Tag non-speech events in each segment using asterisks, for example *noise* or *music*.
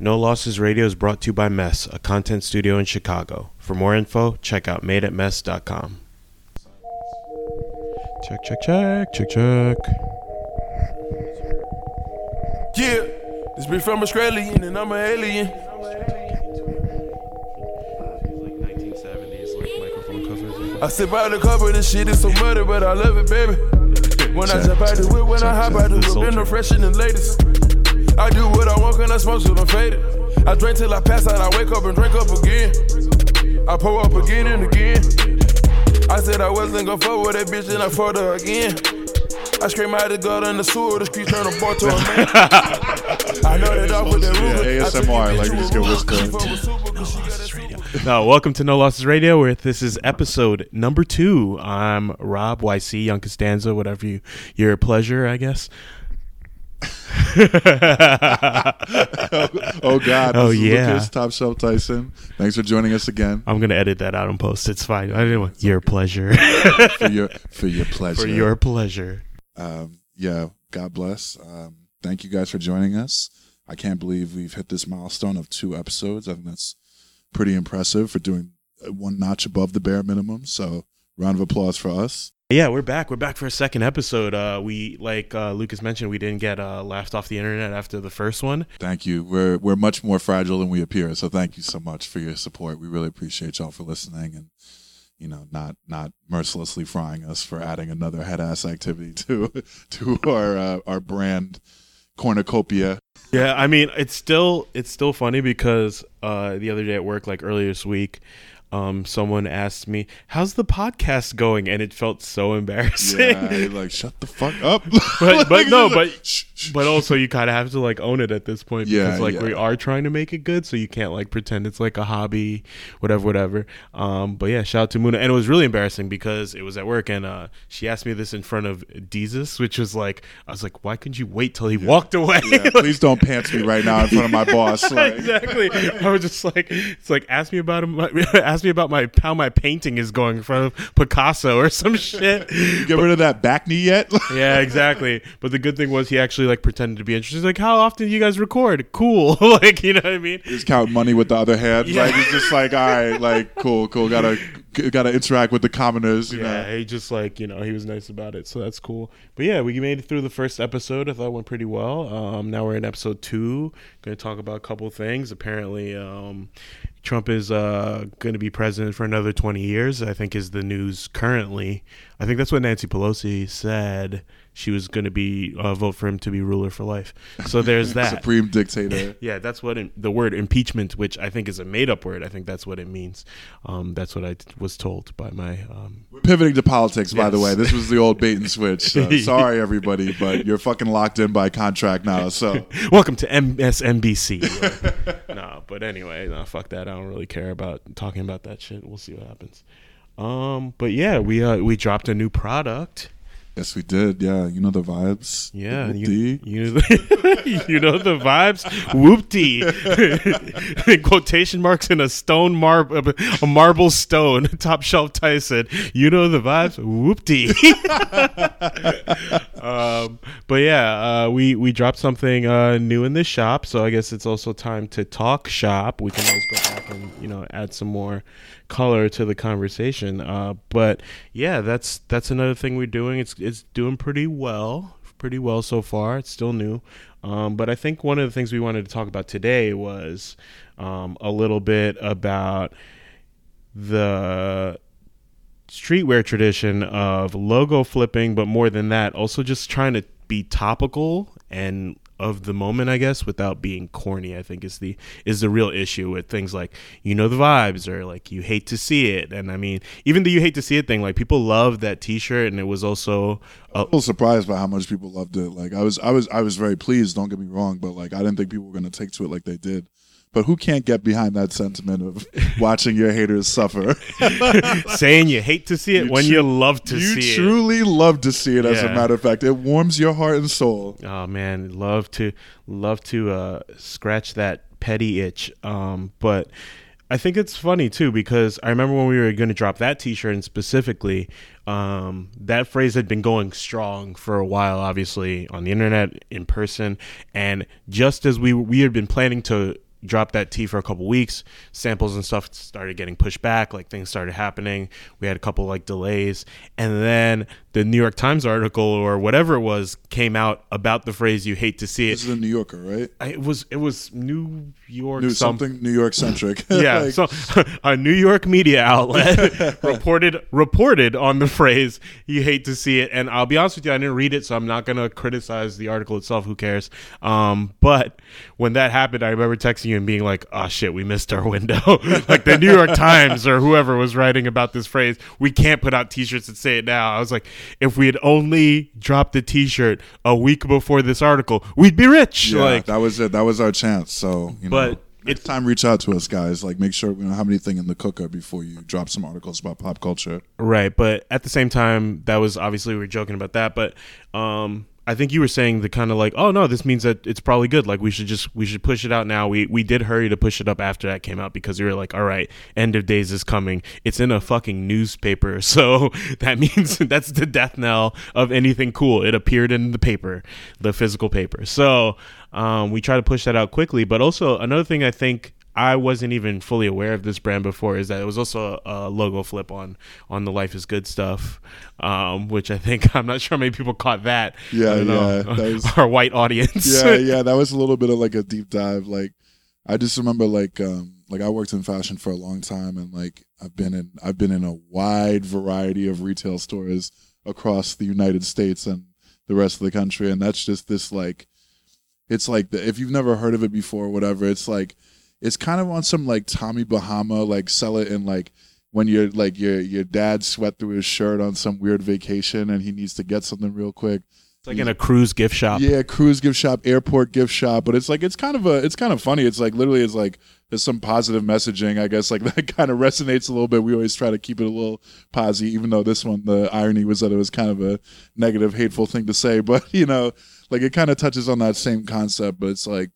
No Losses Radio is brought to you by Mess, a content studio in Chicago. For more info, check out madeatmess.com. Check, check, check, check, check. Yeah, this bitch from Australian and I'm an alien. I sit by the cover, and this shit is so muddy, but I love it, baby. When I jump out the whip, when I hop out the whip, ain't no fresh and the latest. I do what I want, can I smoke till I'm faded. I drink till I pass out, I wake up and drink up again. I pull up again and again. I said I wasn't gonna fuck with that bitch, and I fucked her again. I scream out the gut in the sewer, the street turn a boy to a man. *laughs* I know that dog with that Ruger. Yeah, I took ASMR, your like you just to a go rock, whisper. she fuck with super 'cause she got that super- No, welcome to No Losses Radio, where this is episode number two. I'm Rob YC, Young Costanza, whatever you your pleasure, I guess. Oh God! Oh, is yeah. Lucas, Top Shelf Tyson. Thanks for joining us again I'm gonna edit that out and post. It's fine. I didn't want your pleasure for your for your *laughs* pleasure. for your pleasure. um, yeah. God bless. Um, thank you guys for joining us. I can't believe we've hit this milestone of two episodes. I think that's pretty impressive for doing uh, one notch above the bare minimum. So, round of applause for us. Yeah, we're back. We're back for a second episode. Uh, we like uh, Lucas mentioned, we didn't get uh, laughed off the internet after the first one. Thank you. We're we're much more fragile than we appear. So, thank you so much for your support. We really appreciate y'all for listening and you know not not mercilessly frying us for adding another head ass activity to *laughs* to our uh, our brand cornucopia. Yeah, I mean, it's still it's still funny because uh, the other day at work, like earlier this week, um, someone asked me, "How's the podcast going?" and it felt so embarrassing. Yeah, like shut the fuck up. *laughs* But- *laughs* but no, Like, but- shh, shh, But also, you kind of have to like own it at this point Yeah, because like yeah. we are trying to make it good, so you can't like pretend it's like a hobby, whatever, whatever. Um, but yeah, shout out to Muna, and it was really embarrassing because it was at work, and uh, she asked me this in front of Jesus, which was like, I was like, why couldn't you wait till he walked away? yeah, *laughs* please don't pants me right now in front of my boss. Like, exactly. I was just like, it's like ask me about him, ask me about my how my painting is going in front of Picasso or some *laughs* shit. get rid of that back knee yet? *laughs* Yeah, exactly. But the good thing was he actually like pretended to be interested. He's like, how often do you guys record? Cool. *laughs* like, you know what I mean? Just count money with the other hand. Yeah. Like he's just like, all right, like cool, cool. Gotta gotta interact with the commoners. You Yeah, know. he just like you know he was nice about it, so that's cool. But yeah, we made it through the first episode. I thought it went pretty well. Um, now we're in episode two. Going to talk about a couple things. Apparently, um, Trump is uh, going to be president for another twenty years. I think is the news currently. I think that's what Nancy Pelosi said. She was going to be uh, vote for him to be ruler for life. So there's *laughs* that. Supreme dictator. *laughs* Yeah, that's what it, the word impeachment, which I think is a made up word. I think that's what it means. Um, that's what I t- was told by my. Um, Pivoting to politics, by the way. This was the old bait and switch. So *laughs* sorry, everybody, but you're fucking locked in by contract now. So welcome to MSNBC. But anyway, no, fuck that. I don't really care about talking about that shit. We'll see what happens. Um, but yeah, we uh, we dropped a new product. Yes, we did. Yeah, you know the vibes. Yeah, you, you, know the, *laughs* you know the vibes. Whoopty, *laughs* quotation marks in a stone marble, a marble stone. *laughs* Top shelf Tyson. You know the vibes. Whoopty. um, but yeah, uh, we we dropped something uh, new in the shop, so I guess it's also time to talk shop. We can always go back and you know add some more color to the conversation. Uh, but yeah, that's that's another thing we're doing. It's it's doing pretty well, pretty well so far. It's still new, um, but I think one of the things we wanted to talk about today was um, a little bit about the streetwear tradition of logo flipping, but more than that, also just trying to be topical and of the moment, I guess, without being corny. I think is the is the real issue with things like you know the vibes or like you hate to see it. And I mean, even the you hate to see it thing, like people loved that T-shirt, and it was also a little surprised by how much people loved it. Like I was, I was, I was very pleased. Don't get me wrong, but like I didn't think people were gonna take to it like they did. But who can't get behind that sentiment of *laughs* watching your haters suffer? *laughs* saying you hate to see it You when tru- you love to you see it. You truly love to see it. As a matter of fact, it warms your heart and soul. Oh man, love to love to uh, scratch that petty itch. Um, but I think it's funny too because I remember when we were going to drop that T-shirt and specifically, um, that phrase had been going strong for a while, obviously on the internet, in person, and just as we we had been planning to dropped that tea for a couple weeks. Samples and stuff started getting pushed back. Like things started happening. We had a couple like delays, and then the New York Times article or whatever it was came out about the phrase "you hate to see it." This is a New Yorker, right? I- It was it was New York New some- something New York centric. *laughs* yeah, *laughs* Like, so *laughs* a New York media outlet reported reported on the phrase "you hate to see it," and I'll be honest with you, I didn't read it, so I'm not gonna criticize the article itself. Who cares? Um, but when that happened, I remember texting you and being like, "Oh shit, we missed our window." *laughs* like the New York Times or whoever was writing about this phrase, we can't put out T-shirts that say it now. I was like, if we had only dropped a T-shirt a week before this article, we'd be rich. yeah, like, that was it. That was our chance. So, you know, But next time reach out to us, guys. Like, make sure we don't have anything in the cooker before you drop some articles about pop culture. Right, but at the same time, that was obviously we were joking about that, but um, I think you were saying the kind of like, oh no, this means that it's probably good. Like we should just we should push it out now. We we did hurry to push it up after that came out because we were like, all right, end of days is coming. It's in a fucking newspaper, *laughs* so that means *laughs* that's the death knell of anything cool. It appeared in the paper, the physical paper. So um, we try to push that out quickly. But also another thing I think I wasn't even fully aware of this brand before is that it was also a, logo flip on on the Life is Good stuff, um, which I think *laughs* I'm not sure many people caught that. Yeah, I don't know. that *laughs* was- our white audience. yeah, *laughs* yeah, that was a little bit of like a deep dive. Like, I just remember like um like I worked in fashion for a long time, and like I've been in I've been in a wide variety of retail stores across the United States and the rest of the country, and that's just this like, it's like the, if you've never heard of it before, whatever, it's like it's kind of on some like Tommy Bahama like sell it in like when your like your your dad sweat through his shirt on some weird vacation and he needs to get something real quick It's like in a cruise gift shop. yeah, cruise gift shop, airport gift shop, but it's like it's kind of a it's kind of funny. It's like literally it's like there's some positive messaging. I guess like *laughs* that kind of resonates a little bit. We always try to keep it a little posy, even though this one the irony was that it was kind of a negative, hateful thing to say. *laughs* But you know, like it kind of touches on that same concept. But it's like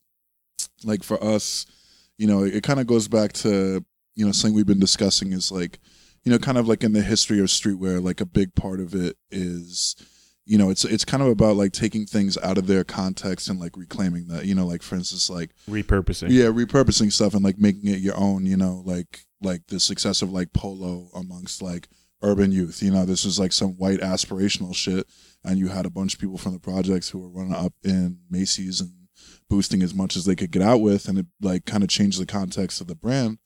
like for us, you know, it, kind of goes back to you know something we've been discussing is like you know kind of like in the history of streetwear, like a big part of it is you know it's it's kind of about like taking things out of their context and like reclaiming that you know like for instance like Repurposing. yeah repurposing stuff and like making it your own you know like like the success of like polo amongst like urban youth you know this is like some white aspirational shit and you had a bunch of people from the projects who were running up in macy's and boosting as much as they could get out with and it like kind of changed the context of the brand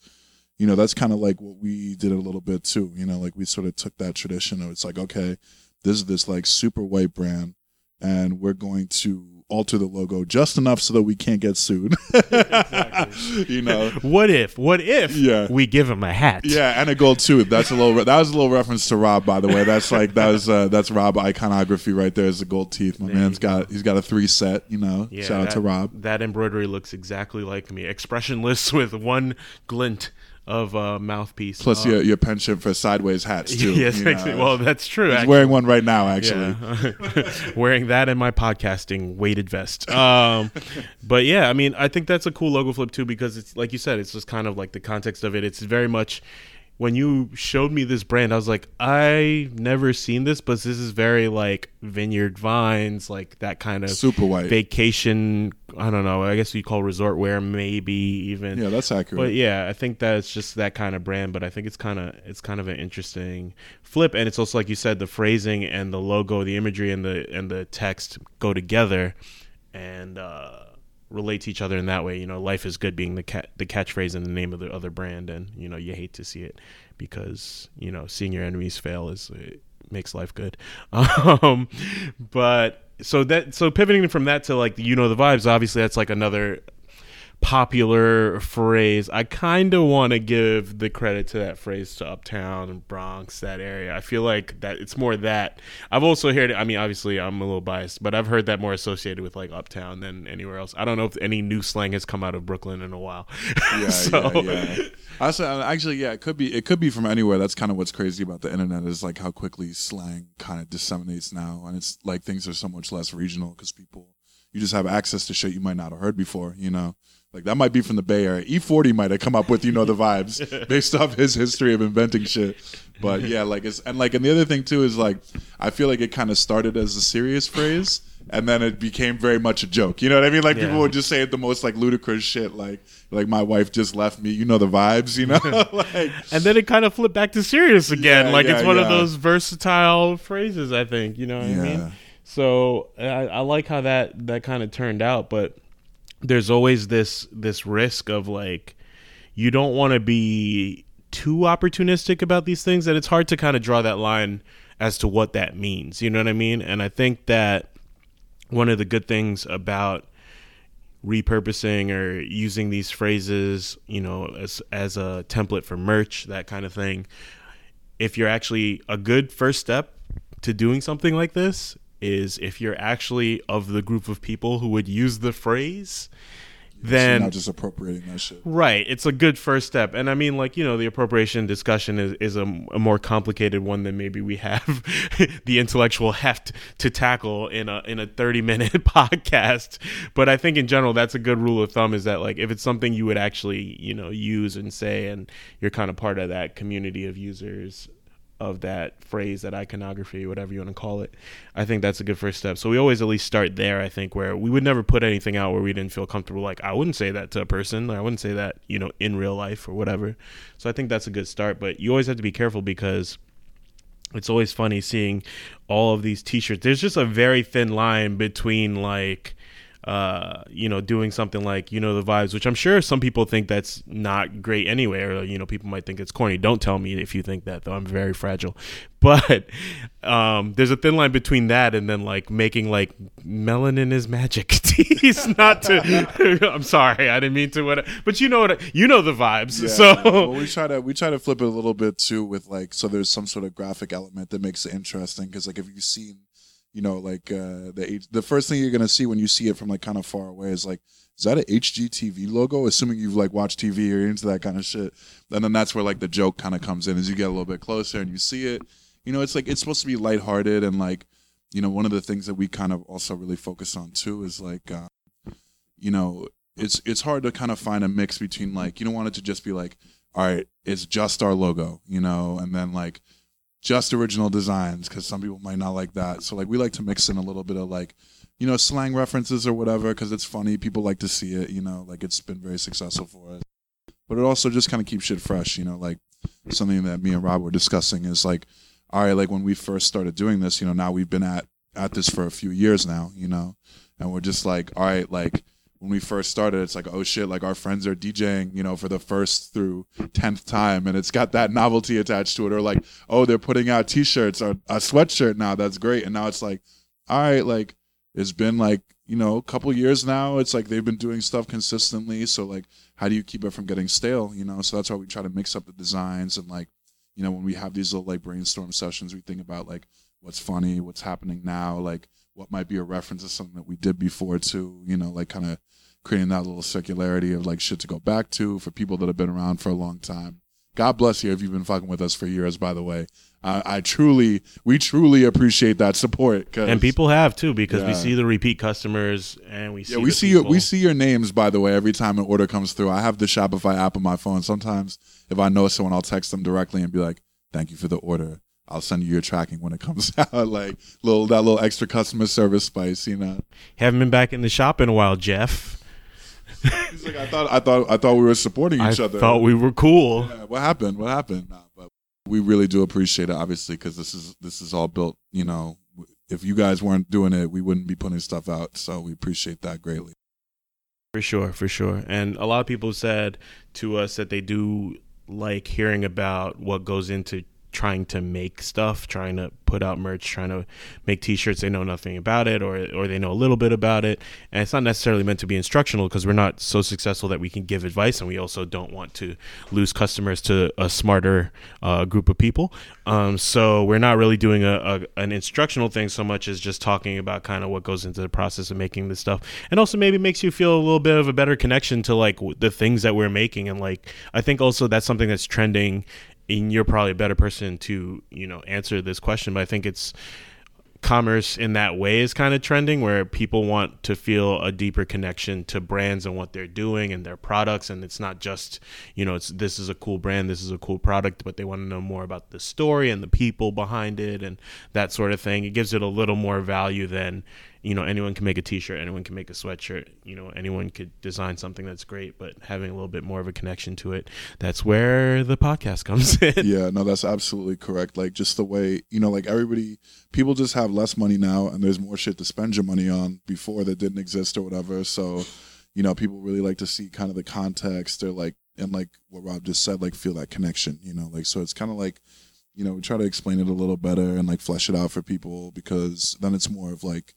you know that's kind of like what we did a little bit too you know like we sort of took that tradition of it's like okay this is this like super white brand and we're going to alter the logo just enough so that we can't get sued *laughs* you know What if? What if? Yeah. We give him a hat. yeah and a gold tooth that's a little that was a little reference to rob by the way that's like that was uh, that's rob iconography right there is the gold teeth my man's got he's got a three set you know Yeah, shout out that, to rob That embroidery looks exactly like me. Expressionless *laughs* with one glint of uh, mouthpiece. plus Uh, your, your penchant for sideways hats *laughs* too yes, you know. actually, well, that's true. he's actually. wearing one right now actually Yeah. *laughs* wearing that in my podcasting weighted vest. Um, but yeah, I mean, I think that's a cool logo flip too because it's like you said, it's just kind of like the context of it. It's very much when you showed me this brand, I was like, I never seen this, but this is very like vineyard vines, like that kind of super white vacation. I don't know. I guess you call resort wear, maybe even. yeah that's accurate But yeah, I think that it's just that kind of brand. But I think it's kind of it's kind of an interesting flip, and it's also like you said, the phrasing and the logo, the imagery, and the and the text go together, and uh, relate to each other in that way. You know, life is good being the cat the catchphrase and the name of the other brand, and you know you hate to see it because you know seeing your enemies fail is makes life good. *laughs* Um, but so that so pivoting from that to like you know the vibes, obviously that's like another popular phrase. I kind of want to give the credit to that phrase to Uptown and Bronx, that area. I feel like that it's more that. I've also heard it. I mean, obviously, I'm a little biased, but I've heard that more associated with like Uptown than anywhere else. I don't know if any new slang has come out of Brooklyn in a while. yeah, *laughs* so, yeah, yeah. Uh, also, actually, yeah, it could be. It could be from anywhere. That's kind of what's crazy about the internet is like how quickly slang kind of disseminates now, and it's like things are so much less regional because people you just have access to shit you might not have heard before. You know, like that might be from the Bay Area. E40 might have come up with you know the *laughs* vibes based off his history of inventing shit. But yeah, like it's and like and the other thing too is like I feel like it kind of started as a serious phrase and then it became very much a joke. You know what I mean? Like Yeah. people would just say the most like ludicrous shit, like like my wife just left me. You know the vibes, you know? *laughs* *laughs* like and then it kind of flipped back to serious again. Yeah, like it's yeah, one of those versatile phrases. I think you know what I mean. So I, I like how that that kind of turned out, but there's always this this risk of like you don't want to be too opportunistic about these things, and it's hard to kind of draw that line as to what that means. You know what I mean? And I think that one of the good things about repurposing or using these phrases, you know, as as a template for merch, that kind of thing. If you're actually a good first step to doing something like this is if you're actually of the group of people who would use the phrase, you're then not just appropriating that shit. Right. It's a good first step. And I mean, like, you know, the appropriation discussion is, is a, a more complicated one than maybe we have *laughs* the intellectual heft to tackle in a, in a 30 minute *laughs* podcast. But I think in general, that's a good rule of thumb is that, like, if it's something you would actually, you know, use and say, and you're kind of part of that community of users of that phrase, that iconography, whatever you want to call it. I think that's a good first step. So we always at least start there, I think, where we would never put anything out where we didn't feel comfortable. Like, I wouldn't say that to a person. I wouldn't say that, you know, in real life or whatever. So I think that's a good start. But you always have to be careful because it's always funny seeing all of these t-shirts there's just a very thin line between like uh you know doing something like you know the vibes which i'm sure some people think that's not great anyway or you know people might think it's corny. Don't tell me if you think that though. I'm very fragile. *laughs* But um there's a thin line between that and then like making like melanin is magic. *laughs* Teas not to *laughs* i'm sorry i didn't mean to what but you know what you know the vibes Yeah. so well, we try to we try to flip it a little bit too with like so there's some sort of graphic element that makes it interesting because like if you've seen you know like uh the H- the first thing you're gonna see when you see it from like kind of far away is like is that a HGTV logo? Assuming you've like watched TV or into that kind of shit, and then that's where like the joke kind of comes in as you get a little bit closer and you see it. You know, it's like it's supposed to be lighthearted and like, you know, one of the things that we kind of also really focus on too is like, uh, you know, it's it's hard to kind of find a mix between like you don't want it to just be like, all right, it's just our logo, you know, and then like just original designs because some people might not like that. So like we like to mix in a little bit of like, you know, slang references or whatever because it's funny. People like to see it, you know, like it's been very successful for us. But it also just kind of keeps shit fresh, you know, like something that me and Rob were discussing is like, all right, like when we first started doing this, you know, now we've been at at this for a few years now, you know, and we're just like, all right, like when we first started, it's like, oh shit, like our friends are DJing, you know, for the first through tenth time, and it's got that novelty attached to it, or like, oh, they're putting out T-shirts or a sweatshirt now, that's great, and now it's like, all right, like it's been like you know a couple years now. It's like they've been doing stuff consistently, so like, how do you keep it from getting stale, you know? So that's why we try to mix up the designs and like, you know, when we have these little like brainstorm sessions, we think about like what's funny, what's happening now, like what might be a reference to something that we did before too, you know, like kind of creating that little circularity of like shit to go back to for people that have been around for a long time. God bless you if you've been fucking with us for years, by the way. Uh, I truly, we truly appreciate that support. and people have too because we see the repeat customers and we see yeah, we see your, we see your names by the way every time an order comes through. I have the Shopify app on my phone. Sometimes if I know someone, I'll text them directly and be like, "Thank you for the order. I'll send you your tracking when it comes *laughs* out." like little that little extra customer service spice, you know. haven't been back in the shop in a while jeff He's like, I thought, I thought, I thought we were supporting i each other. I thought we were cool Yeah, what happened? What happened? Nah, but we really do appreciate it, obviously, because this is this is all built. You know, if you guys weren't doing it, we wouldn't be putting stuff out. So we appreciate that greatly. For sure, for sure. And a lot of people said to us that they do like hearing about what goes into trying to make stuff, trying to put out merch, trying to make t-shirts. They know nothing about it or or they know a little bit about it. And it's not necessarily meant to be instructional because we're not so successful that we can give advice and we also don't want to lose customers to a smarter uh, group of people. Um, so we're not really doing a, a an instructional thing so much as just talking about kind of what goes into the process of making this stuff and also maybe makes you feel a little bit of a better connection to like the things that we're making and like i think also that's something that's trending and you're probably a better person to you know answer this question but i think it's commerce in that way is kind of trending where people want to feel a deeper connection to brands and what they're doing and their products and it's not just you know it's this is a cool brand this is a cool product but they want to know more about the story and the people behind it and that sort of thing. It gives it a little more value than you know anyone can make a t-shirt anyone can make a sweatshirt you know anyone could design something that's great but having a little bit more of a connection to it that's where the podcast comes *laughs* in. Yeah no that's absolutely correct. Like just the way you know like everybody people just have less money now and there's more shit to spend your money on before that didn't exist or whatever. So you know people really like to see kind of the context or like and like what rob just said like feel that connection you know like so it's kind of like you know we try to explain it a little better and like flesh it out for people because then it's more of like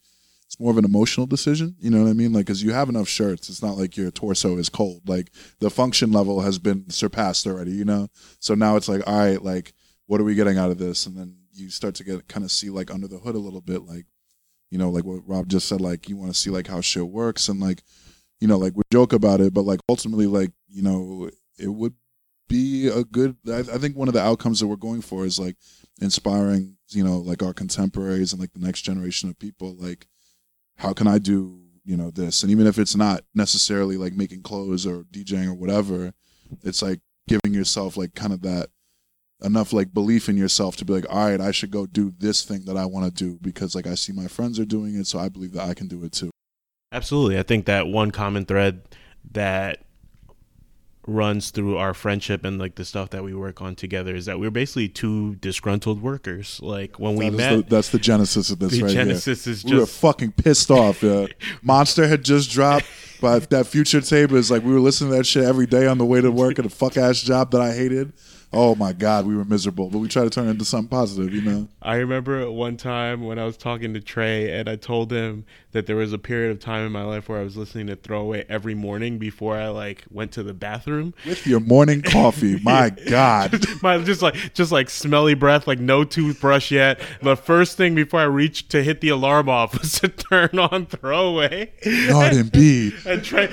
it's more of an emotional decision. You know what I mean? Like, because you have enough shirts, it's not like your torso is cold. Like the function level has been surpassed already. You know, so now it's like, all right, like what are we getting out of this? And then you start to get kind of see like under the hood a little bit, like you know, like what Rob just said, like you want to see like how shit works and like you know, like we joke about it, but like ultimately, like you know, it would be a good. I, I think one of the outcomes that we're going for is like inspiring, you know, like our contemporaries and like the next generation of people, like how can I do you know this? And even if it's not necessarily like making clothes or DJing or whatever, it's like giving yourself like kind of that enough like belief in yourself to be like, all right, I should go do this thing that I want to do because like I see my friends are doing it, so I believe that I can do it too. Absolutely, I think that one common thread that runs through our friendship and like the stuff that we work on together is that we're basically two disgruntled workers. Like when we met, the, that's the genesis of this. The right genesis here. is we were fucking pissed off. Yeah. *laughs* Monster had just dropped, but that future tape is like we were listening to that shit every day on the way to work at a fuck ass job that I hated oh my god, we were miserable, but we try to turn it into something positive, you know. I remember one time when I was talking to Trey and I told him that there was a period of time in my life where I was listening to Throwaway every morning before I like went to the bathroom with your morning coffee. my *laughs* god, just, my just like just like smelly breath, like no toothbrush yet. The first thing before I reached to hit the alarm off was to *laughs* turn on Throwaway. Garden B. *laughs* And Trey,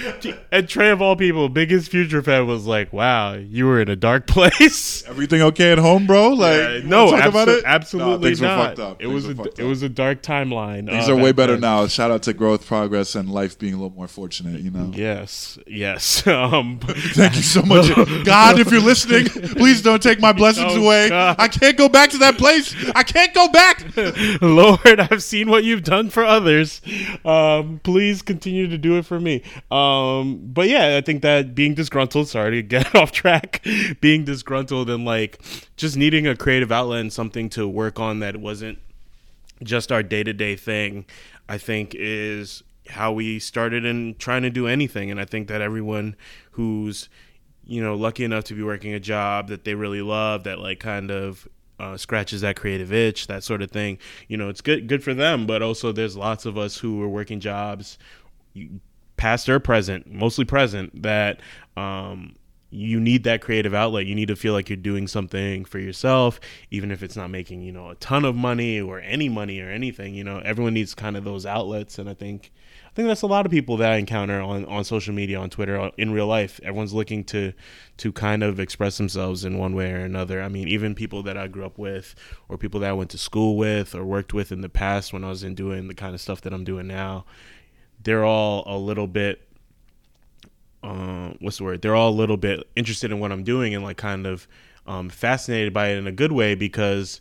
and Trey of all people, biggest future fan was like, "Wow, you were in a dark place." Everything okay at home, bro? Like, uh, no, abso- absolutely no, not. It was a, it was a dark timeline. Things uh, are way better then. now. Shout out to growth, progress, and life being a little more fortunate. You know. Yes, yes. *laughs* Um, *laughs* Thank you so much, God. If you're listening, *laughs* please don't take my blessings oh, away. God. I can't go back to that place. I can't go back. Lord, I've seen what you've done for others. Um, please continue to do it for me. Um, but yeah, I think that being disgruntled. Sorry to get off track. Being disgruntled and like just needing a creative outlet and something to work on that wasn't just our day to day thing, I think is how we started in trying to do anything. And I think that everyone who's, you know, lucky enough to be working a job that they really love, that like kind of uh, scratches that creative itch, that sort of thing. You know, it's good good for them, but also there's lots of us who are working jobs, past or present, mostly present, that um, you need that creative outlet. You need to feel like you're doing something for yourself, even if it's not making, you know, a ton of money or any money or anything. You know, everyone needs kind of those outlets. And I think I think that's a lot of people that I encounter on, on social media, on Twitter, uh, in real life. Everyone's looking to to kind of express themselves in one way or another. I mean, even people that I grew up with or people that I went to school with or worked with in the past when I was in doing the kind of stuff that I'm doing now, they're all a little bit uh, what's the word? They're all a little bit interested in what I'm doing and like kind of um, fascinated by it in a good way because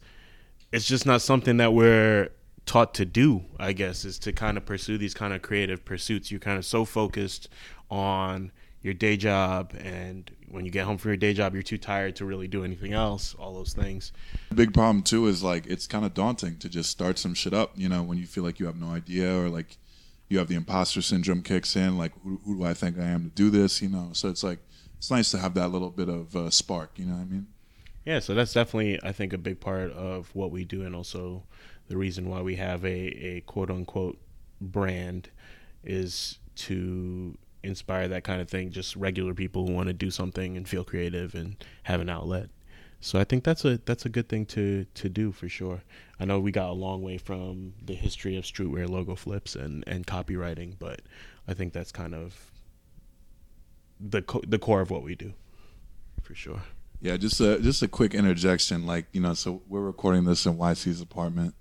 it's just not something that we're taught to do. I guess is to kind of pursue these kind of creative pursuits. You're kind of so focused on your day job and when you get home from your day job you're too tired to really do anything else all those things big problem too is like it's kind of daunting to just start some shit up you know when you feel like you have no idea or like you have the imposter syndrome kicks in. Like, who, who do I think I am to do this? You know, so it's like it's nice to have that little bit of uh, spark. You know what I mean? Yeah. So that's definitely, I think, a big part of what we do, and also the reason why we have a, a quote unquote brand is to inspire that kind of thing. Just regular people who want to do something and feel creative and have an outlet. So I think that's a that's a good thing to to do for sure. I know we got a long way from the history of streetwear logo flips and and copywriting, but I think that's kind of the co- the core of what we do for sure. Yeah, just a just a quick interjection. Like you know, so we're recording this in YC's apartment,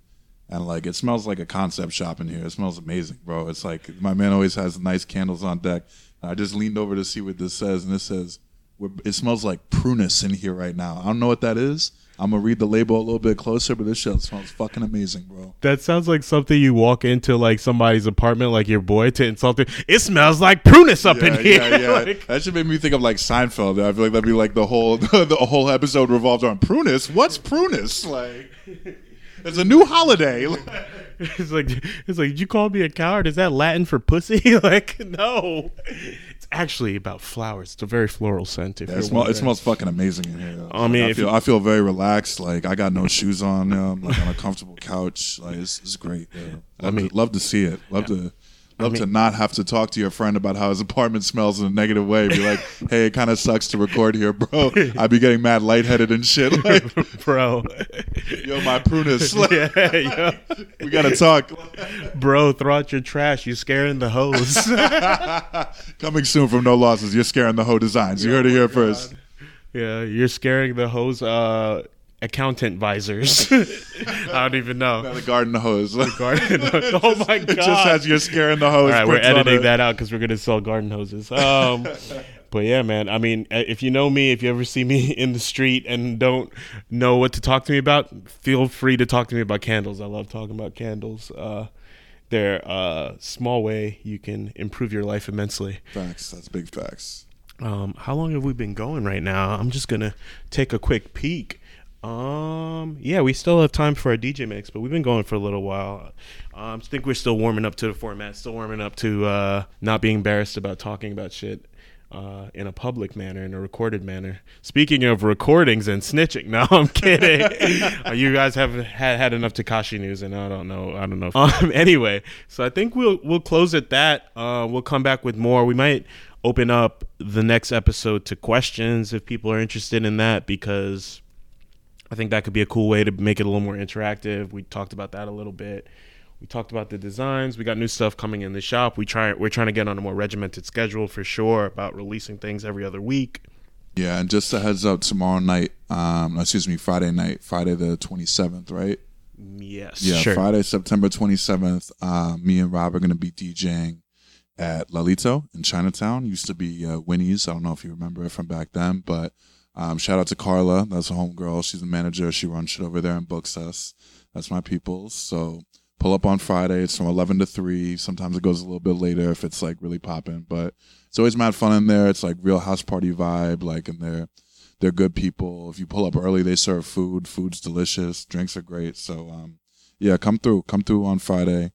and like it smells like a concept shop in here. It smells amazing, bro. It's like my man always has nice candles on deck. I just leaned over to see what this says, and it says we're, it smells like prunus in here right now. I don't know what that is. I'm gonna read the label a little bit closer, but this shit smells fucking amazing, bro. That sounds like something you walk into like somebody's apartment, like your boy, to insult him. It smells like prunus up in here. Yeah, *laughs* yeah. Like- that should make me think of like Seinfeld. I feel like that'd be like the whole *laughs* the whole episode revolves around prunus. What's prunus? Like, it's a new holiday. *laughs* it's like it's like did you call me a coward? Is that Latin for pussy? like no, it's actually about flowers. It's a very floral scent. If Yeah, it, smell, it smells fucking amazing in here. I mean, I feel you- I feel very relaxed. Like I got no shoes on. Um, like on a comfortable couch. Like it's, it's great. *laughs* Yeah. Love, mean- to, love to see it. Love to. Love to mean- not have to talk to your friend about how his apartment smells in a negative way. Be like, *laughs* hey, it kind of sucks to record here, bro. I'd be getting mad lightheaded and shit. *laughs* Like, bro. yo, my prunus. Like, yeah, yo. *laughs* we gotta talk. bro, throw out your trash. You're scaring the hose. Coming soon from No Losses. You're scaring the hoe designs. You heard it here first. yeah, you're scaring the hose. Uh, accountant visors. *laughs* I don't even know. The garden hose. The garden. *laughs* oh my god. It just has you're scaring the hose. All right, we're editing that out because we're gonna sell garden hoses. Um, *laughs* but yeah, man. I mean, uh, if you know me, if you ever see me in the street and don't know what to talk to me about, feel free to talk to me about candles. I love talking about candles. Uh, they're a small way you can improve your life immensely. Facts. That's big facts. Um, how long have we been going right now? I'm just gonna take a quick peek. Um, yeah, we still have time for a DJ mix, but we've been going for a little while. Um, I think we're still warming up to the format, still warming up to uh, not being embarrassed about talking about shit uh, in a public manner, in a recorded manner. Speaking of recordings and snitching, *laughs* no, I'm kidding. *laughs* Uh, you guys have had, had enough Tekashi news, and I don't know, I don't know. Um, *laughs* anyway, so I think we'll we'll close at that. Uh, we'll come back with more. We might open up the next episode to questions if people are interested in that because I think that could be a cool way to make it a little more interactive. We talked about that a little bit. We talked about the designs. We got new stuff coming in the shop. We try we're trying to get on a more regimented schedule for sure about releasing things every other week. Yeah, and just a heads up, tomorrow night, um, excuse me, Friday night, Friday the 27th, right? Yes, Yeah, sure. Friday, September 27th, uh, me and Rob are going to be DJing at Lalito in Chinatown. Used to be uh, Winnie's. I don't know if you remember it from back then, but um, shout out to Carla. That's a homegirl. She's the manager. She runs shit over there and books us. That's my people's. So pull up on Friday. It's from 11 to 3. Sometimes it goes a little bit later if it's like really popping, but it's always mad fun in there. It's like real house party vibe, like, and they're they're good people. If you pull up early, they serve food. Food's delicious. Drinks are great. So, um, yeah, come through. Come through on Friday.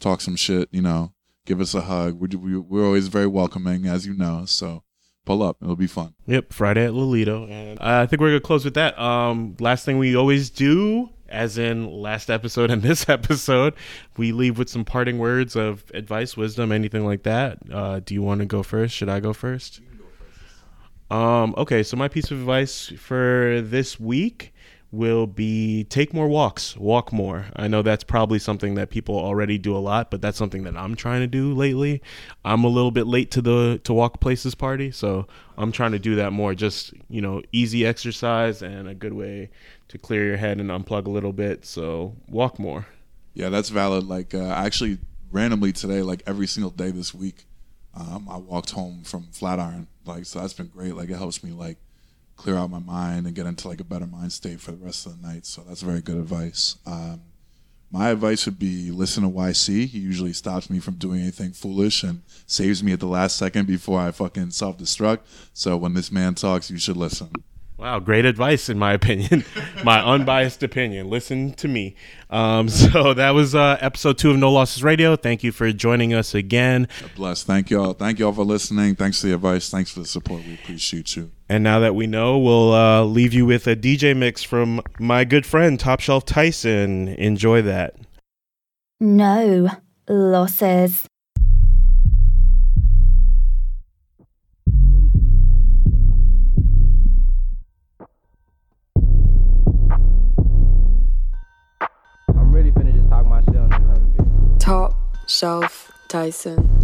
Talk some shit. You know, give us a hug. We, we, we're always very welcoming, as you know. So, pull up. It'll be fun. Yep, Friday at Lalito, and uh, I think we're gonna close with that. Um, last thing we always do, as in last episode and *laughs* this episode, we leave with some parting words of advice, wisdom, anything like that. Uh, do you want to go first? Should I go first? Um, okay, so my piece of advice for this week will be take more walks, walk more. I know that's probably something that people already do a lot, but that's something that I'm trying to do lately. I'm a little bit late to the to walk places party, so I'm trying to do that more. Just, you know, easy exercise and a good way to clear your head and unplug a little bit. So, walk more. Yeah, that's valid. Like, uh, actually, randomly today, like every single day this week, um, I walked home from Flatiron. Like, so that's been great. Like, it helps me like clear out my mind and get into like a better mind state for the rest of the night. So that's very good advice. Um, my advice would be listen to YC. He usually stops me from doing anything foolish and saves me at the last second before I fucking self destruct. So when this man talks, you should listen. Wow, great advice in my opinion, *laughs* my unbiased opinion. Listen to me. Um, *laughs* so that was uh, episode two of No Losses Radio. Thank you for joining us again. Bless. Thank y'all. Thank y'all for listening. Thanks for the advice. Thanks for the support. We appreciate you. And now that we know, we'll uh, leave you with a DJ mix from my good friend Top Shelf Tyson. Enjoy that. No losses. Top Shelf really finna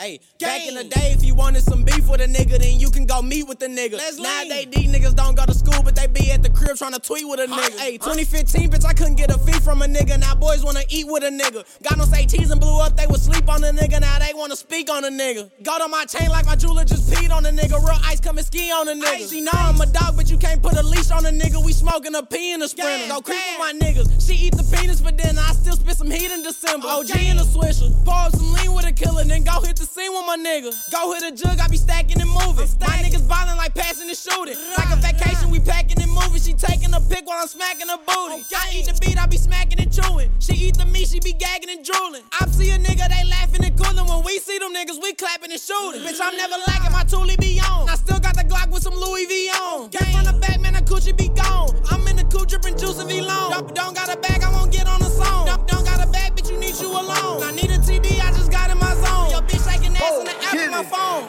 Hey, back in the day, if you wanted some beef with a nigga, then you can go meet with the nigga. Let's Nowadays, these niggas don't go to school, but they be at the crib trying to tweet with a nigga. Hey, 2015, bitch, I couldn't get a fee from a nigga. Now boys wanna eat with a nigga. Got no say teas and blew up, they would sleep on a nigga. Now they wanna speak on a nigga. Go to my chain like my jeweler just on a nigga. Real ice come and ski on a nigga. She know I'm a dog, but you can't put a leash on a nigga. We smoking a pee in the sprinter. Go creep with my niggas. She eat the penis for dinner. I still spit some heat in December. OG in a swisher. Pour up some lean with a killer, then go hit the scene with my nigga. Go hit a jug, I be stacking and moving. My niggas ballin' like passing and shooting. Like a vacation, we packing and moving. She taking a pic while I'm smacking her booty. I eat the beat, I be smacking and chewing. She eat the meat, she be gagging and drooling. I see a nigga, they laughing and cooling. When we see them niggas, we clapping and shooting. Bitch, I'm never lacking, my toolie be on. I still got the Glock with some Louis V on. Get from the back, man, the coochie be gone. I'm in the coupe dripping juice and V long. Don't, don't got a bag, I won't get on the song. Don't, don't got a bag, bitch, you need you alone. I need a TD, I just got in my zone. Yo, bitch shaking ass in the app on my phone.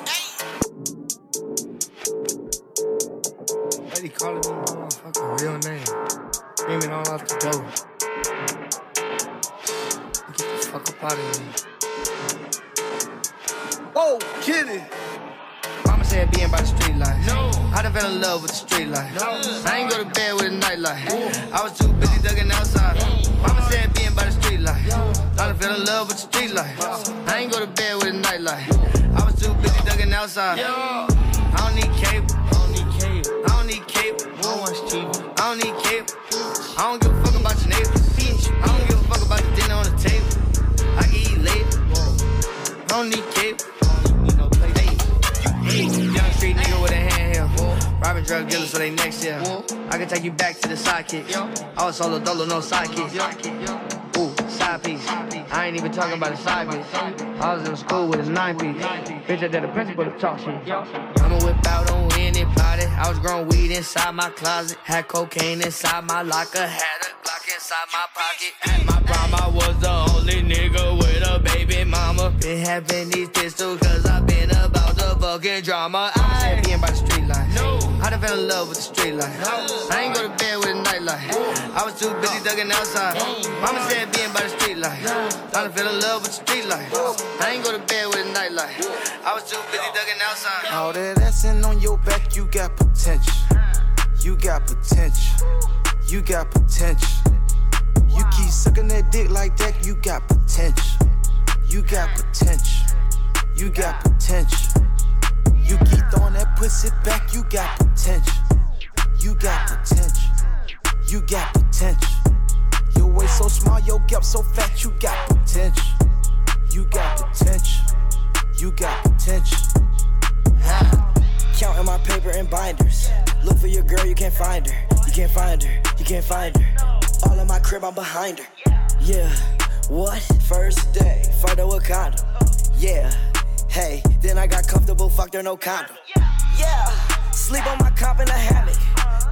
Lady calling me my motherfucking real name. Screaming all out the door. Get the fuck up out of here. Oh, Whoa, kitty. Said being by the street life. No. I done fell in love with the street life. No. I ain't go to bed with a nightlight. I was too busy ducking outside. Mama said being by the street life. I done fell in love with the street life. I ain't go to bed with a nightlight. I was too busy ducking outside. I don't need cable. I don't need cable. I don't need cable. I want cheap. I don't need cable. I don't give drug dealers for they next year. I can take you back to the sidekick. I was solo dolo, no sidekick. Ooh, side piece. I ain't even talking about a side. I was in school with a nine piece. Bitch, I did the principal to talk shit. I'ma whip out on anybody. I was growing weed inside my closet. Had cocaine inside my locker. Had a Glock inside my pocket. At my prime, I was the only nigga with a baby mama. Been having these pistols cause I been about the fucking drama. I fell in love with the street life. I ain't go to bed with a nightlight. I was too busy ducking outside. Mama said being by the street life. I fell in love with the street life. I ain't go to bed with a nightlight. I was too busy ducking outside. All that assing on your back, you got potential. You got potential. You got potential. You keep sucking that dick like that, you got potential. You got potential. You got potential. You keep throwing that pussy back, you got potential. You got potential. You got potential. Your waist so small, your gap so fat, you got potential. You got potential. You got potential. Ha. Counting my paper and binders. Look for your girl, you can't find her. You can't find her. You can't find her. All in my crib, I'm behind her. Yeah. What? First day, photo with condom. Yeah. Hey, then I got comfortable, fucked her, no condom. Yeah. Sleep on my cop in a hammock.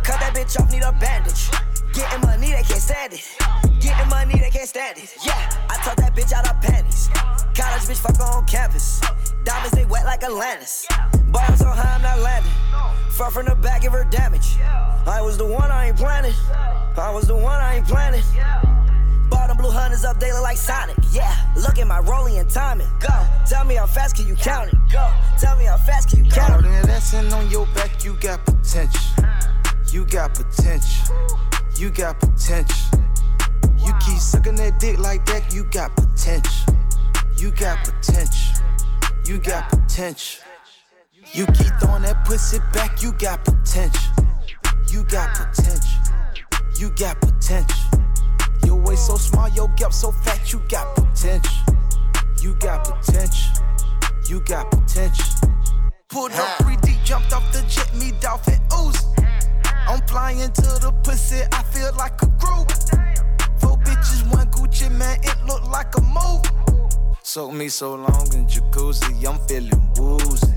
Cut that bitch off, need a bandage. Getting money, they can't stand it. Getting money, they can't stand it. Yeah, I took that bitch out her panties. College bitch, fuck her on campus. Diamonds, they wet like Atlantis. I'm so high, I'm not landing. Far from the back, give her damage. I was the one, I ain't planning. I was the one, I ain't planning. Blue hunters up, they look like Sonic. Yeah, look at my rolling and timing. Go, tell me how fast can you count it? Go, tell me how fast can you count it? Assing on your back, you got potential. You got potential. You got potential. You keep sucking that dick like that, you got potential. You got potential. You got potential. You keep throwing that pussy back, you got potential. You got potential. You got potential. Your waist so small, your gap so fat, you got potential. You got potential. You got potential. Pulled up 3D, jumped off the jet, me dolphin ooze. I'm flying to the pussy, I feel like a group. Four bitches, one Gucci man, it look like a move. Soak me so long in jacuzzi, I'm feeling woozy.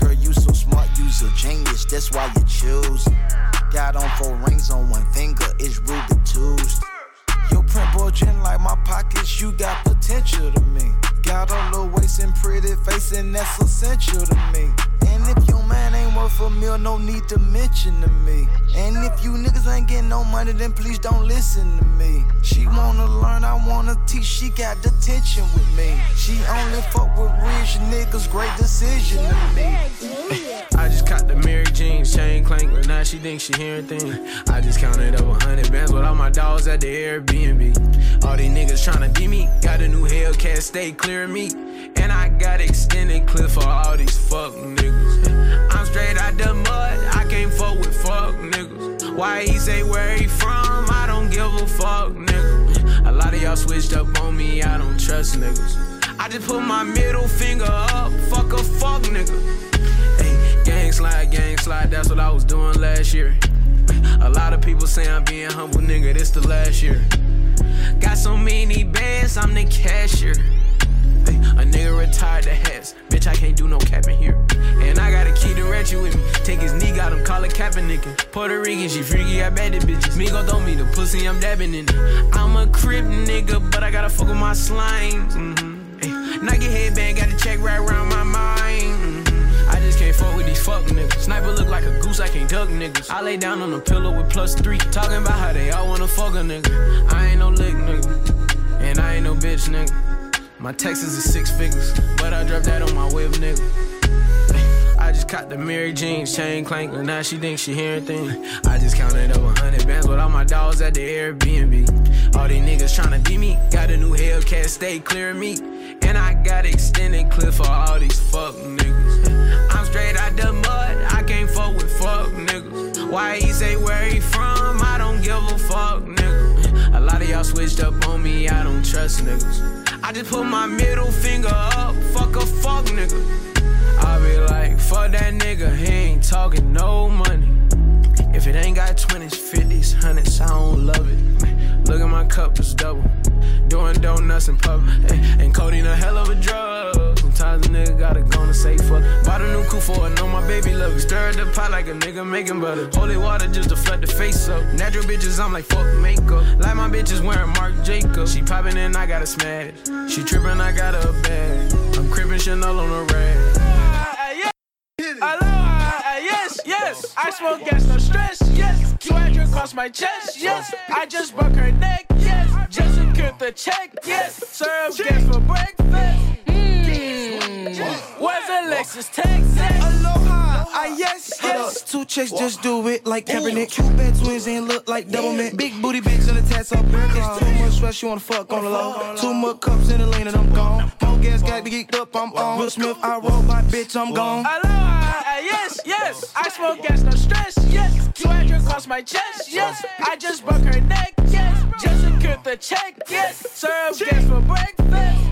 Girl, you so smart, you's a genius, that's why you choose. Got on four rings on one finger, it's Ruby Tuesday. Print bulging like my pockets, you got potential to me. Got a little waist and pretty face, and that's essential to me. And if your man ain't worth a meal, no need to mention to me. And if you niggas ain't getting no money, then please don't listen to me. She wanna learn, I wanna teach, she got the tension with me. She only fuck with rich niggas, great decision to me. I just caught the Mary jeans, chain clank, but now she thinks she hearing things. I just counted up a hundred bands with all my dogs at the Airbnb. All these niggas tryna beat me, got a new Hellcat, stay clear of me. And I got extended clip for all these fuck niggas. I'm straight out the mud, I can't fuck with fuck niggas. Why he say where he from? I don't give a fuck, nigga. A lot of y'all switched up on me, I don't trust niggas. I just put my middle finger up, fuck a fuck nigga. Slide, gang slide, that's what I was doing last year. A lot of people say I'm being humble, nigga, this the last year. Got so many bands, I'm the cashier. A nigga retired the hats. Bitch, I can't do no capping here. And I got a key to Reggie with me. Take his knee, got him, call it capping nigga. Puerto Rican, she freaky, I bet it bitches. Me go throw me the pussy, I'm dabbing in it. I'm a crip nigga, but I gotta fuck with my slimes. Mm-hmm. Nike headband, got the check right around my mind. Fuck with these fuck niggas. Sniper look like a goose, I can't duck niggas. I lay down on a pillow with plus three. Talking about how they all wanna fuck a nigga. I ain't no lick nigga. And I ain't no bitch nigga. My Texas is six figures, but I dropped that on my whip, nigga. *laughs* I just caught the Mary jeans, chain clank, and now she thinks she hearing things. I just counted up a hundred bands with all my dogs at the Airbnb. All these niggas tryna beat me, got a new Hellcat, stay clear of me. And I got extended clip for all these fuck niggas. Straight out the mud, I can't fuck with fuck niggas. Why he say where he from? I don't give a fuck, nigga. A lot of y'all switched up on me, I don't trust niggas. I just put my middle finger up, fuck a fuck nigga. I be like, fuck that nigga, he ain't talking no money. If it ain't got 20s, 50s, 100s, I don't love it. Look at my cup, it's double. Doing donuts in public. And codeine a hell of a drug. Sometimes a nigga gotta go and say fuck. Bought a new coupe for it, know my baby love it. Stir the pot like a nigga making butter. Holy water just to flood the face up. Natural bitches, I'm like fuck makeup. Like my bitches wearing Marc Jacob. She popping and I gotta smash. She tripping, I got a bag. I'm crippin' Chanel on the rag. Aloha, uh, uh, yes, yes. I smoke gas, no stress, yes. 200 across my chest, yes. I just broke her neck, yes. Just secured the check, yes. Serve gas for breakfast. Where's the Lexus Texas? Aloha, I yes, yes. Two chicks just do it like Kaepernick. Two bad twins ain't look like Doublemint. Big booty bitch in the tats up. It's too much stress, you wanna fuck on the low. Two more cups in the lane and I'm gone. More gas got me geeked up, I'm on. Will Smith, I robot, bitch, I'm gone. Aloha, ah, yes, yes. I smoke gas, no stress, yes. 200 across my chest, yes. I just broke her neck, yes. Just secured the check, yes. Serve gas for breakfast.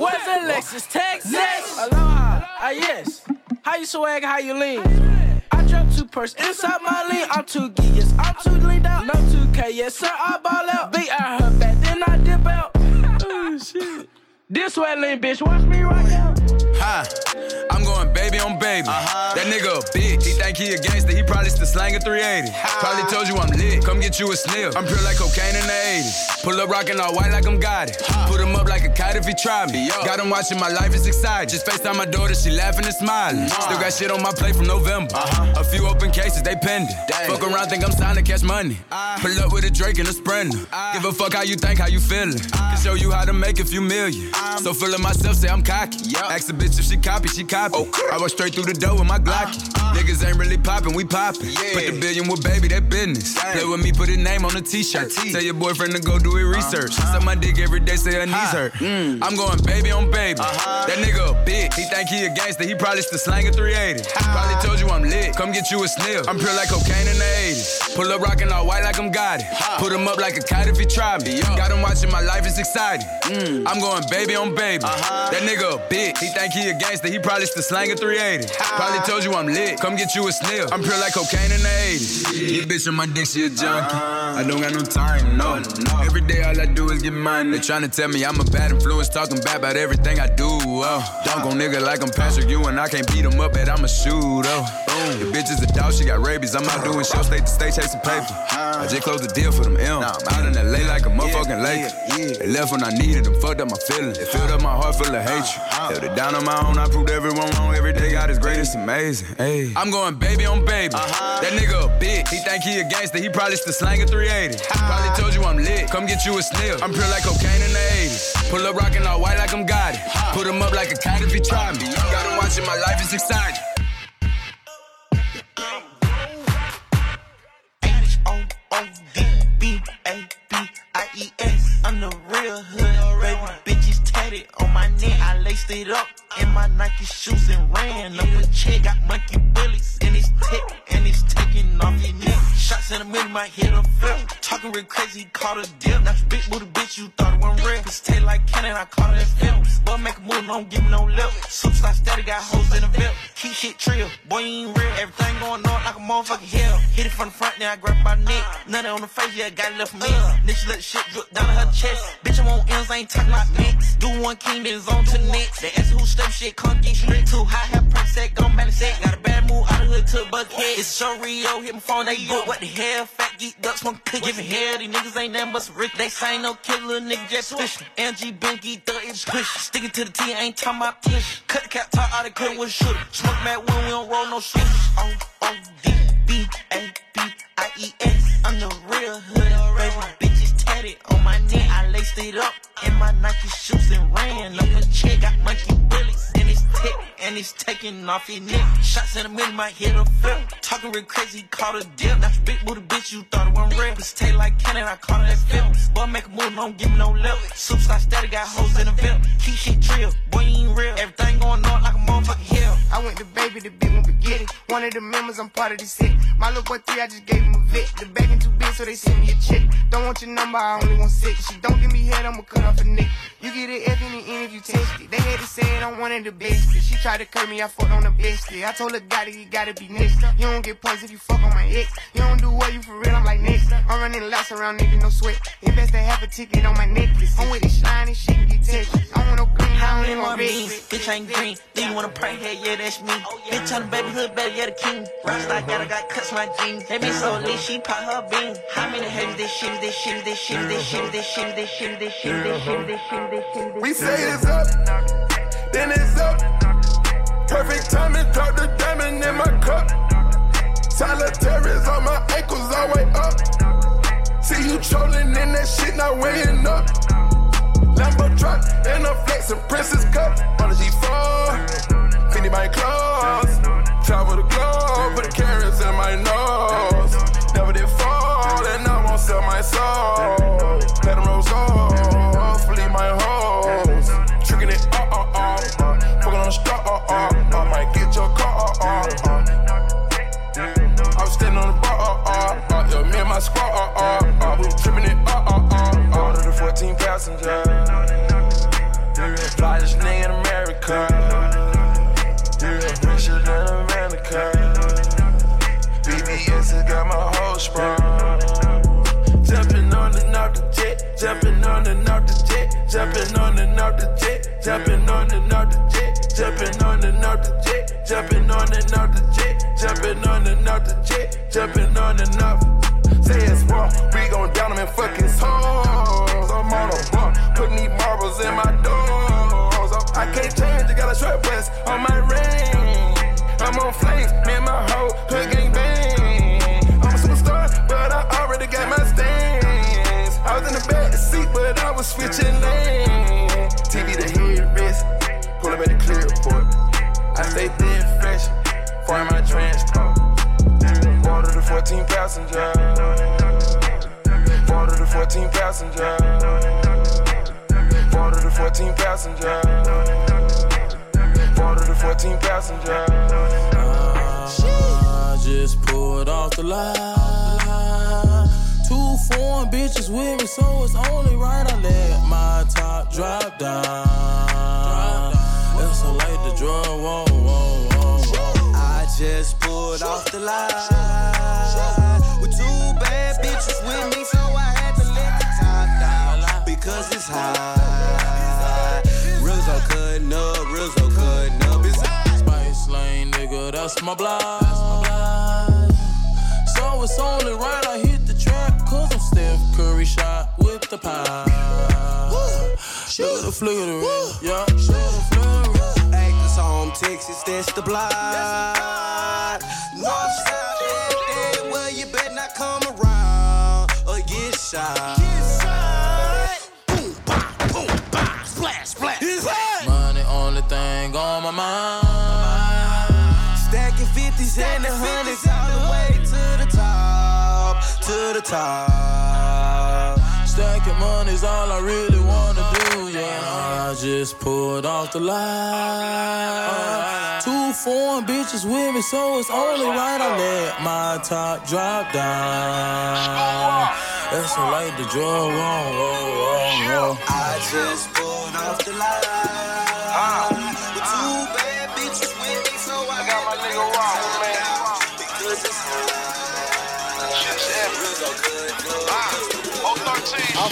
Where's the Lexus Texas? Aloha, ah yes. How you swag, how you lean? I drop two purse inside my lean. I'm too geek, yes. I'm too leaned out. No 2K, yes sir. I ball out. Beat at her back, then I dip out. *laughs* oh shit. This way, lean bitch. Watch me right now. Hi, I'm going baby on baby. Uh-huh. That nigga a bitch. He think he a gangster, he probably still slanging 380. Probably told you I'm lit. Come get you a sniff. I'm pure like cocaine in the 80s. Pull up rockin' all white like I'm got it. Put him up like a kite if he try me. Yo. Got him watching my life is exciting. Just FaceTime my daughter, she laughing and smiling. Still got shit on my plate from November. Uh-huh. A few open cases, they pending. Fuck around, think I'm signed to catch money. Pull up with a Drake and a Sprinter. Give a fuck how you think, how you feeling. Can show you how to make a few million. So full of myself, say I'm cocky. Ask a bitch if she copy, she copy. I walk straight through the door with my Glocky. Niggas ain't really poppin', we poppin'. Put the billion with baby, that business. Play with me, put a name on the t-shirt. Tell your boyfriend to go do it research. Suck my dick every day, say her knees hurt. I'm going baby on baby. That nigga a bitch. He think he a gangster, he probably still slanging 380. Probably told you I'm lit. Come get you a sniff. I'm pure like cocaine in the 80s. Pull up rockin' all white like I'm got it. Put him up like a kite if he try me. Got him watching my life is exciting. I'm going baby on baby. Uh-huh. That nigga a bitch. He think he a gangster, he probably still slanging 380. Probably told you I'm lit. Come get you a sniff. I'm pure like cocaine in the 80s. You bitch on my dick, she a junkie. I don't got no time, no. no. Every day all I do is get mine. They tryna tell me I'm a bad influence, talking bad about everything I do. Oh, dunk on nigga like I'm Patrick Ewing. I can't beat him up, but I'm a shooter. Oh. The bitch is a dog, she got rabies. I'm out doing shows, state to state, chasing paper. I just closed the deal for them M. Now I'm out in LA like a motherfucking lake. They left when I needed them, fucked up my feelings. It filled up my heart full of hatred. Held it down on my own, I proved everyone wrong. Every day God is great, it's amazing. Hey. I'm going baby on baby. Uh-huh. That nigga a bitch. He think he a gangster, he probably still slanging 380. Probably told you I'm lit. Come get you a sniff. I'm pure like cocaine in the 80s. Pull up rockin' all white like I'm got it. Put him up like a cat if he try me. Got him watching my life is exciting. H-O-O-D-B-A-B-I-E-S. On my neck. I laced it up in my Nike shoes and ran up a check. Got monkey bullies in his tech and it's taking off your neck. Shots in the middle, my head up flip. Talking real crazy, caught a dip. Now big booty bitch, you thought it wasn't real. Cause tail like cannon, I caught it film. Boy, make a move, don't give me no lip. Superstar steady, got hoes in the belt. Keep shit trill, boy, you ain't real. Everything going on like a motherfucking hell. Hit it from the front, then I grab my neck. Nothing on the face, yeah, got it left for me. She let shit drip down to her chest. Bitch, I'm on ends, I ain't talking about next. Do one king, then it's on to the next. They ask who step shit, come get straight to high, have price set, gon' balance set. Got a bad move out of hood to a buckhead. It's so real, hit my phone, they book. What the hell, fat geek ducks, one could give me hell. These niggas ain't nothing but some rich. They say no killer, nigga just push. MG Binky, thug is push. Sticking to the T, ain't talking about push. Cut the cap, talk out the cut with shooter. Smoke mad when we don't roll no shit. O oh, O oh, D B A B I E S. I'm the real hood, baby. On my neck. I laced it up in my Nike shoes and ran up a check. Got monkey bullies in his tech and it's taking off his neck. Shots in the middle, might hit a flip. Talking real crazy, caught a dip. Now big booty bitch, you thought it wasn't real. Cause tail like cannon, I caught it as film. Boy, make a move, don't give me no lip. Superstar steady, got hoes in the belt. Keep shit trill, boy, you ain't real. Everything going on like a motherfucking hell. I went to baby, the big one spaghetti. One of the members, I'm part of the set. My little boy three, I just gave him a vet. The bag ain't too big, so they send me a check. Don't want your number, I only want six. She don't give me head, I'ma cut off a neck. You get it F in the end if you test it. They had to say it, I'm one of the best. She tried to curb me, I fucked on the best. I told her, got it, you gotta be next. You don't get points if you fuck on my ex. You don't do what you for real, I'm like next. I'm running laps around, nigga, no sweat. Invest a half a ticket on my necklace. I'm with it shiny shit and get touched. I want no green, I don't want red. Bitch I ain't green, do you wanna pray head? Yeah, that's me. Bitch I'm the baby hood, better yeah, the king. Rockstar got, I got cuts my jeans. That bitch so lit, she pop her beans. How many heads this shit, this shit, this shit, We say it's up, then it's up. Perfect timing, drop the diamond in my cup. Solitaires on my ankles, all way up. See you trolling in that shit, not weighing up. Lambo truck and a flex and Princess cup on the G4. Fendi my clothes, travel the globe, put the carrots in my nose. Never did fall, and I won't sell my soul. Jumping on and off the jet, jumping on and off the jet, jumping on and off the jet, jumping on and off the jet, jumping on and off. Say it's war, we gon' down them and fuck his hoes. I'm on a bar, putting these marbles in my doors. I can't change, I got a my the 14 passenger. Water the 14 passenger. Water the 14 passenger. Water the 14 passenger. I just pulled off the line. Two foreign bitches with me, so it's only right I let my top drop down. That's a light the whoa. I just pulled off the line. With two bad bitches with me, so I had to let the top down. Because it's high. Rizzo cutting up, Rizzo cutting up. It's high. Spice lane, nigga, that's my block. So it's only right I hit the trap. cause I'm Steph Curry shot with the pie. Should've flicked it, yeah. Should've Actors home, Texas, that's the block. North side, dead, dead, well, you better not come around or get shot. Boom, bah, boom, bah, splash, splash. It's hot. Money only thing on my mind. Stacking 50s and the hundreds all the way to the top, to the top. Stacking money's all I really wanna do, yeah. I just pulled off the line. Two foreign bitches with me, so it's only right I let my top drop down. That's so like the drug wrong, wrong, wrong, wrong. I just pulled off the line.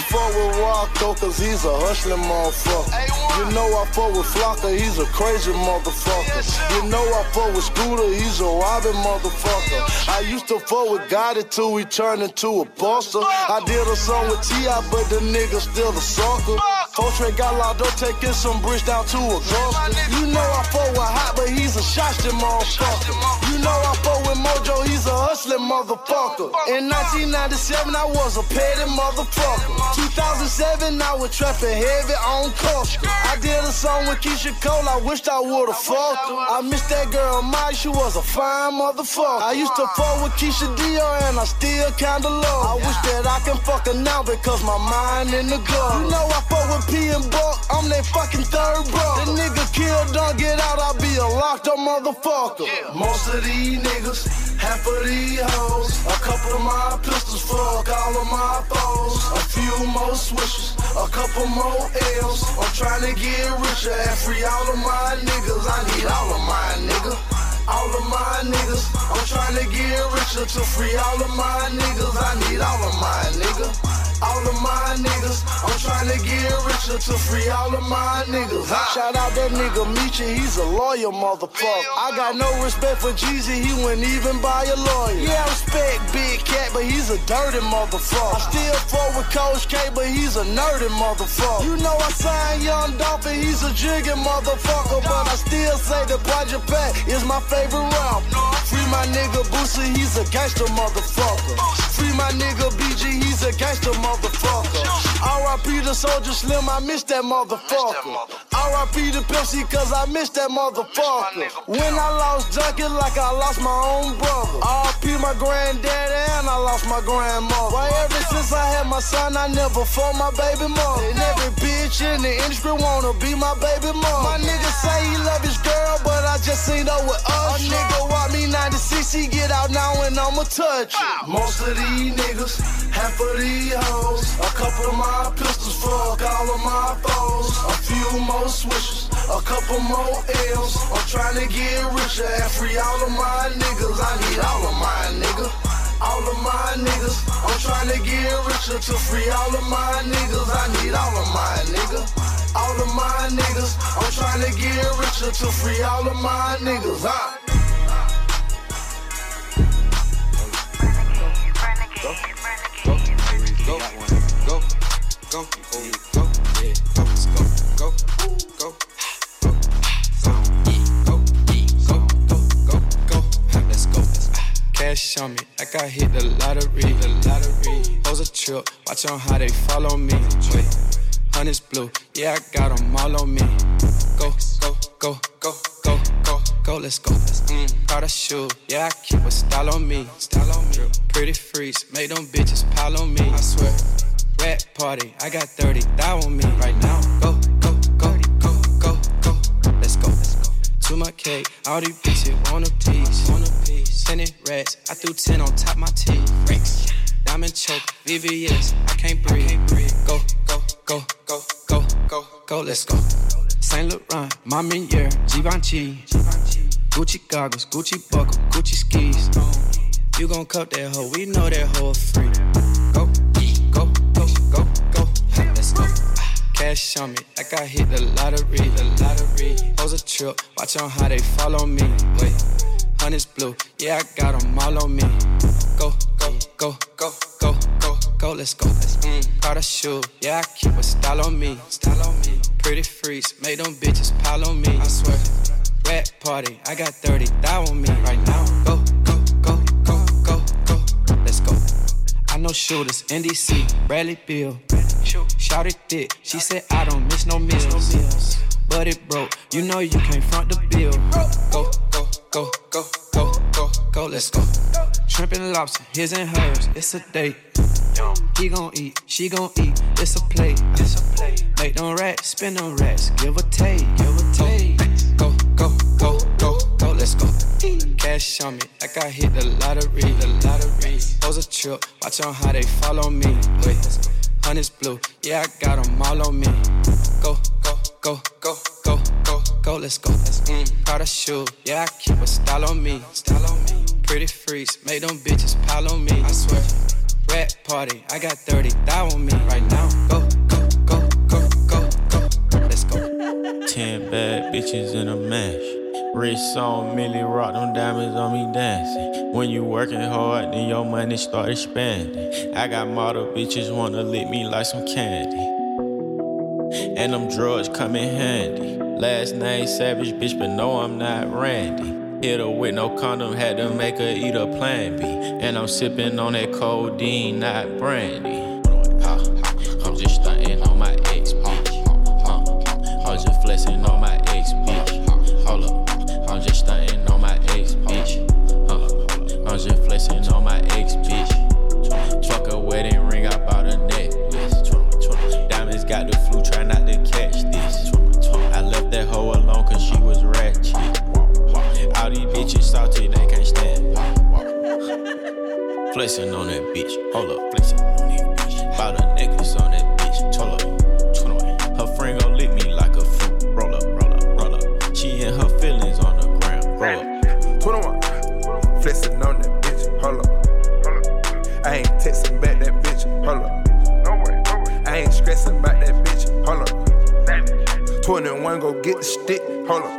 Fuck with Rocko cause he's a hustling motherfucker. You know I fuck with Flocka, he's a crazy motherfucker. You know I fuck with Scooter, he's a robbing motherfucker. I used to fuck with Gotti till he turned into a buster. I did a song with T.I., but the nigga still a sucker. Coach Ray got locked up, taking some bricks down to Augusta. You know I fuck with Hot, but he's a shotty motherfucker. You know I fuck with Mojo, he's a hustling motherfucker. In 1997, I was a petty motherfucker. 2007, I was trapping heavy on Custer. I did a song with Keyshia Cole, I wished I would've fucked her. I missed that girl, Mike, she was a fine motherfucker. I used to fuck with Keyshia Dior, and I still kinda love. her. I wish that I can fuck her now because my mind in the glove. You know I fuck with P and Buck, I'm that fucking third brother. The nigga killed, don't get out, I'll be a locked up motherfucker. Most of these niggas, half of these hoes, a couple of my pistols, fuck all of my foes. A few more switches, a couple more L's. I'm trying to get richer and free all of my niggas. I need all of my niggas. All of my niggas, I'm trying to get richer to free all of my niggas. I need all of my niggas. To free all of my niggas. Shout out that nigga Meechy, he's a lawyer, motherfucker. I got no respect for Jeezy, he wouldn't even buy a lawyer. Yeah, I respect Big Cat, but he's a dirty motherfucker. I still fuck with Coach K, but he's a nerdy motherfucker. You know I signed Young Dolphin, he's a jigging motherfucker, but I still say that Project Pat is my favorite rapper. Free my nigga Boosie, he's a gangster motherfucker. Free my nigga BG, he's a gangster motherfucker. R.I.P. the Soulja Slim, I miss that motherfucker. R.I.P. the Pimp C, cause I miss that motherfucker. When I lost Junkie, like I lost my own brother. R.I.P. my granddaddy, and I lost my grandmother. Why ever since I had my son, I never fought my baby mother. And every bitch in the industry wanna be my baby mother. My nigga say he love his girl, but I just seen her with us. A nigga walk me 96, he get out now and I'ma touch it. Most of these niggas, half of these hoes, a couple of my pistols, fuck all of my foes. A few more switches, a couple more L's. I'm trying to get richer and free all of my niggas. I need all of my niggas. All of my niggas, I'm trying to get richer to free all of my niggas. I need all of my niggas. All of my niggas, I'm trying to get richer to free all of my niggas. Ah. Go, go, go, go, go, go, yeah, go, go, go, go, go, go, go, go, go, go, go, go. let's go. Cash on me, like I hit the lottery, the lottery. Pose a trip, watch on how they follow me. Wait, honey's blue, yeah, I got them all on me. Go, go, go, go, go, go, go, let's go. Mm, Prada shoe, yeah, I keep a style on me. Style on me. Pretty freaks, make them bitches pile on me. I swear. Rat party, I got 30 thou on me right now. Go, go, go, go, go, go, let's go. Let's go. To my cake, all these bitches want a piece. Want a piece. Ten rats, I threw 10 on top my teeth. Ricks. Diamond choke, VVS, I can't breathe. Go, go, go, go, go, go, go, let's go. Saint Laurent, Ma Meniere, Givenchy. Gucci goggles, Gucci buckle, Gucci skis. You gon' cut that hoe, we know that hoe free. Cash on me, like I hit the lottery, the lottery. Hoes a trip, watch on how they follow me. Wait, honey's blue, yeah, I got them all on me. Go, go, go, go, go, go, go, let's go. Mm, Prada shoe, yeah, I keep a style on me, style on me. Pretty freaks, make them bitches pile on me. I swear. Rat party, I got 30 thou on me right now. Go, go, go, go, go, go, let's go. I know shooters, NDC, Bradley Beal. Shout it thick, she said I don't miss no meals. But it broke, you know you can't front the bill. Go, go, go, go, go, go, go, let's go. Shrimp and lobster, his and hers, it's a date. He gon' eat, she gon' eat, it's a plate. Make them rats, spin them rats, give a take, give a take. Go, go, go, go, go, let's go. Cash on me, like I hit the lottery, the lottery. Hoes a trip, watch on how they follow me. Wait, honey's blue, yeah, I got them all on me. Go, go, go, go, go, go, go, let's go. Mm, Prada shoe, yeah, I keep a style on me, style on me. Pretty freaks, make them bitches pile on me. I swear, rat party, I got 30 thou on me right now. Go, go, go, go, go, go, let's go. Ten bad bitches in a mash. Wrist on Millie, rock them diamonds on me dancing. When you working hard, then your money start expanding. I got model bitches wanna lick me like some candy. And them drugs come in handy. Last name Savage, bitch, but no, I'm not Randy. Hit her with no condom, had to make her eat a plan B. And I'm sipping on that codeine, not brandy. Flexing on that bitch, hold up, flexing on that bitch. Bought a necklace on that bitch, hold up. Her friend gon' lick me like a fruit. Roll up, roll up, roll up. She and her feelings on the ground. Roll up. 21. Flexing on that bitch. Hold up. I ain't texting back that bitch. Hold up. I ain't stressing about that bitch. Hold up. 21 go get the stick. Hold up.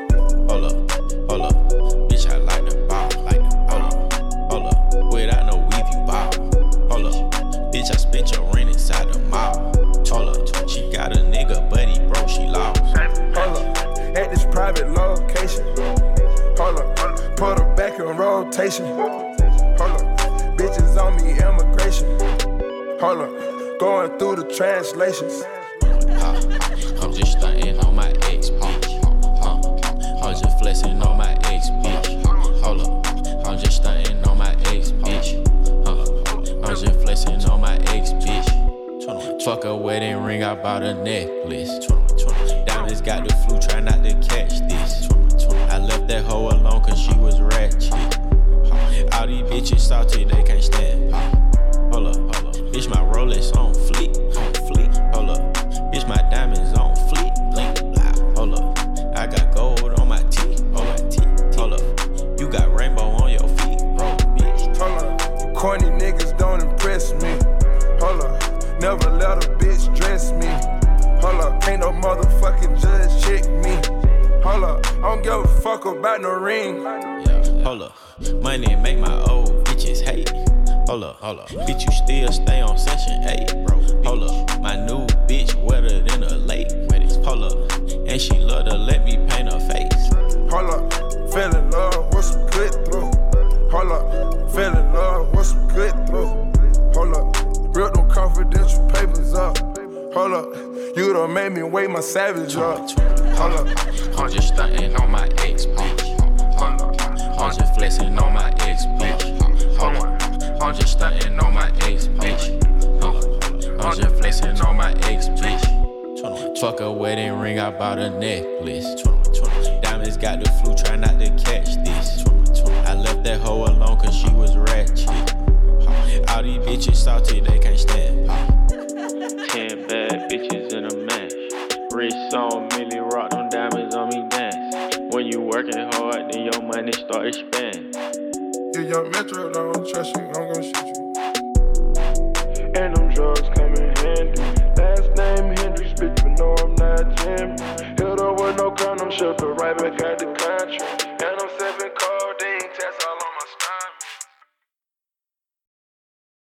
The don't give a fuck about no ring. Yeah, hold up. Money make my old bitches hate. Hold up, hold up. Bitch, you still stay on Section 8, bro. Hold up. My new bitch wetter than a lake. Hold up. And she love to let me paint her face. Hold up. Fell in love with some good through. Hold up. Fell in love with some good through. Hold up. Real no confidential papers up. Hold up. You done made me wake my savage up. Hold up. I'm just stunting on my ex, bitch. Hold up. I'm just flexing on my ex, bitch. Hold up. I'm just stunting on my ex, bitch. Uh, I'm just flexing on my ex, bitch. Fuck a wedding ring, I bought a necklace. Diamonds got the flu, try not to catch this. I left that hoe alone cause she was ratchet. All these bitches salty, they can't stand. Ten bad bitches in a match. Wrist on start expanding. Yeah, your metro don't trust you, I'm gon' shoot you. And them drugs come in handy. Last name Hendrix, bitch, but no, I'm not Jim. Hit up with no condom, shut the right back at the contract.